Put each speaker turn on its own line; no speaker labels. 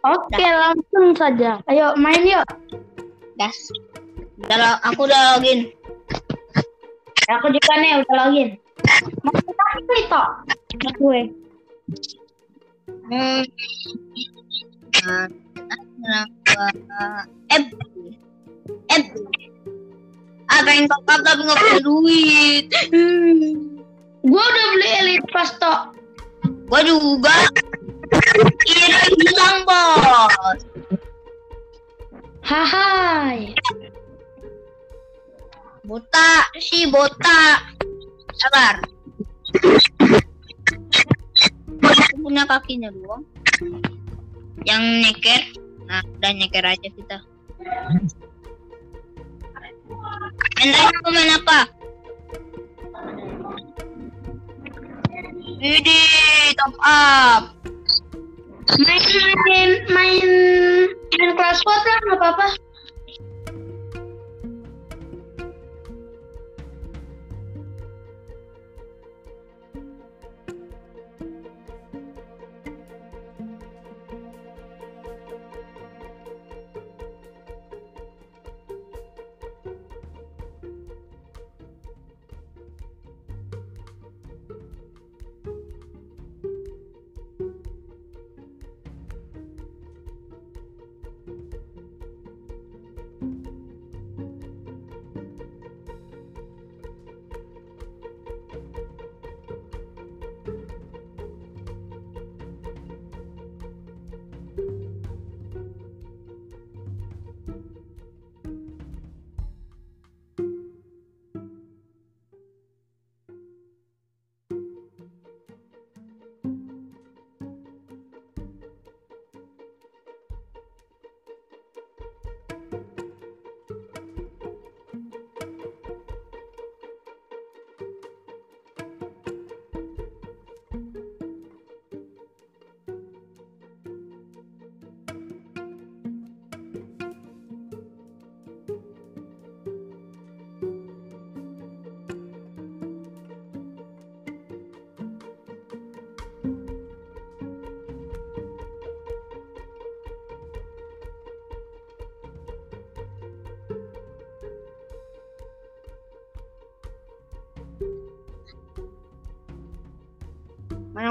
Oke, langsung saja. Ayo main yuk.
Gas. Udah, aku udah login.
Aku juga nih udah login. Mau kita nih tok. Mas gue.
Hmm. Eh, eh, ah pengen top up tapi nggak punya duit. Hmm.
Gue udah beli elite pass tok.
Gua juga. Iya, bilang bos.
Hai.
Bota si bota. Sabar. Punya kakinya doang. Yang nyeker. Nah, udah nyeker aja kita. Tadi aku main apa? Ini top up.
Main main main squad lah nggak apa-apa.
马上